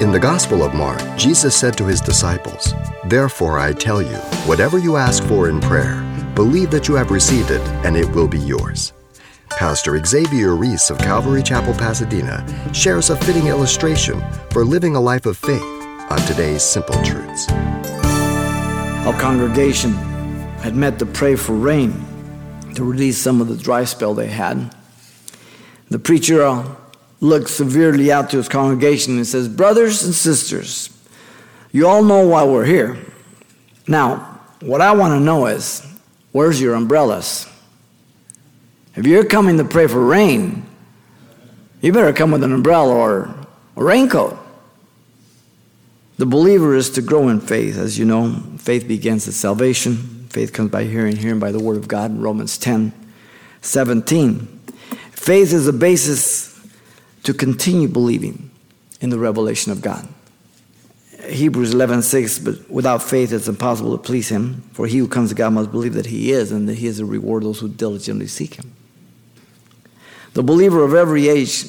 In the Gospel of Mark, Jesus said to his disciples, Therefore I tell you, whatever you ask for in prayer, believe that you have received it and it will be yours. Pastor Xavier Reese of Calvary Chapel, Pasadena, shares a fitting illustration for living a life of faith on today's Simple Truths. Our congregation had met to pray for rain to release some of the dry spell they had. The preacher uh, looked severely out to his congregation and says, Brothers and sisters, you all know why we're here. Now, what I want to know is, where's your umbrellas? If you're coming to pray for rain, you better come with an umbrella or a raincoat. The believer is to grow in faith. As you know, faith begins at salvation. Faith comes by hearing, hearing by the word of God in Romans 10 17. Faith is the basis to continue believing in the revelation of God. Hebrews 11 6, but without faith it's impossible to please him, for he who comes to God must believe that he is, and that he is a reward of those who diligently seek him. The believer of every age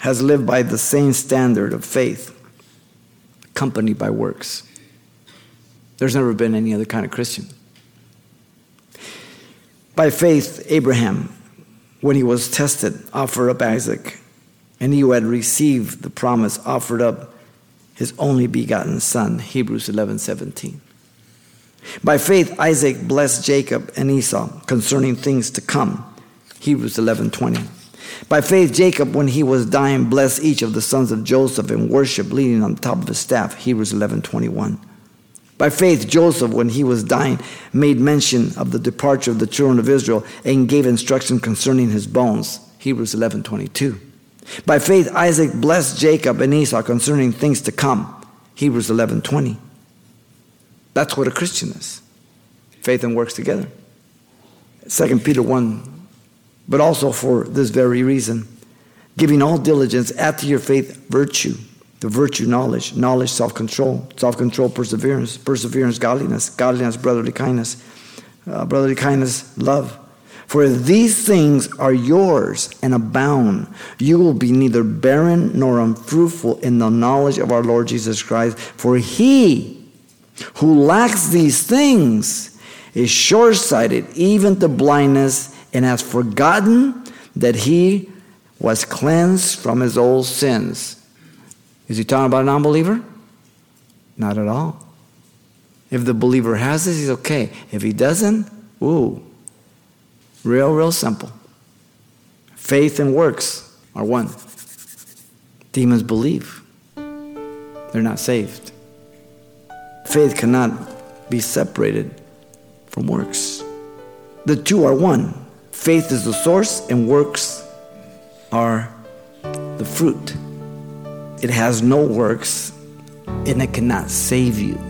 has lived by the same standard of faith, accompanied by works. There's never been any other kind of Christian. By faith, Abraham, when he was tested, offered up Isaac, and he who had received the promise offered up his only begotten son, Hebrews 11 17. By faith, Isaac blessed Jacob and Esau concerning things to come, Hebrews 11 20. By faith, Jacob, when he was dying, blessed each of the sons of Joseph and worship leaning on the top of his staff, Hebrews 11 21. By faith, Joseph, when he was dying, made mention of the departure of the children of Israel and gave instruction concerning his bones, Hebrews 11 22. By faith, Isaac blessed Jacob and Esau concerning things to come, Hebrews 11 20. That's what a Christian is faith and works together. 2 Peter 1 but also for this very reason. Giving all diligence, add to your faith virtue, the virtue knowledge, knowledge self control, self control perseverance, perseverance godliness, godliness brotherly kindness, uh, brotherly kindness love. For these things are yours and abound, you will be neither barren nor unfruitful in the knowledge of our Lord Jesus Christ. For he who lacks these things is short sighted, even to blindness and has forgotten that he was cleansed from his old sins. Is he talking about a non believer? Not at all. If the believer has this, he's okay. If he doesn't, ooh, real, real simple. Faith and works are one. Demons believe, they're not saved. Faith cannot be separated from works. The two are one. Faith is the source, and works are the fruit. It has no works, and it cannot save you.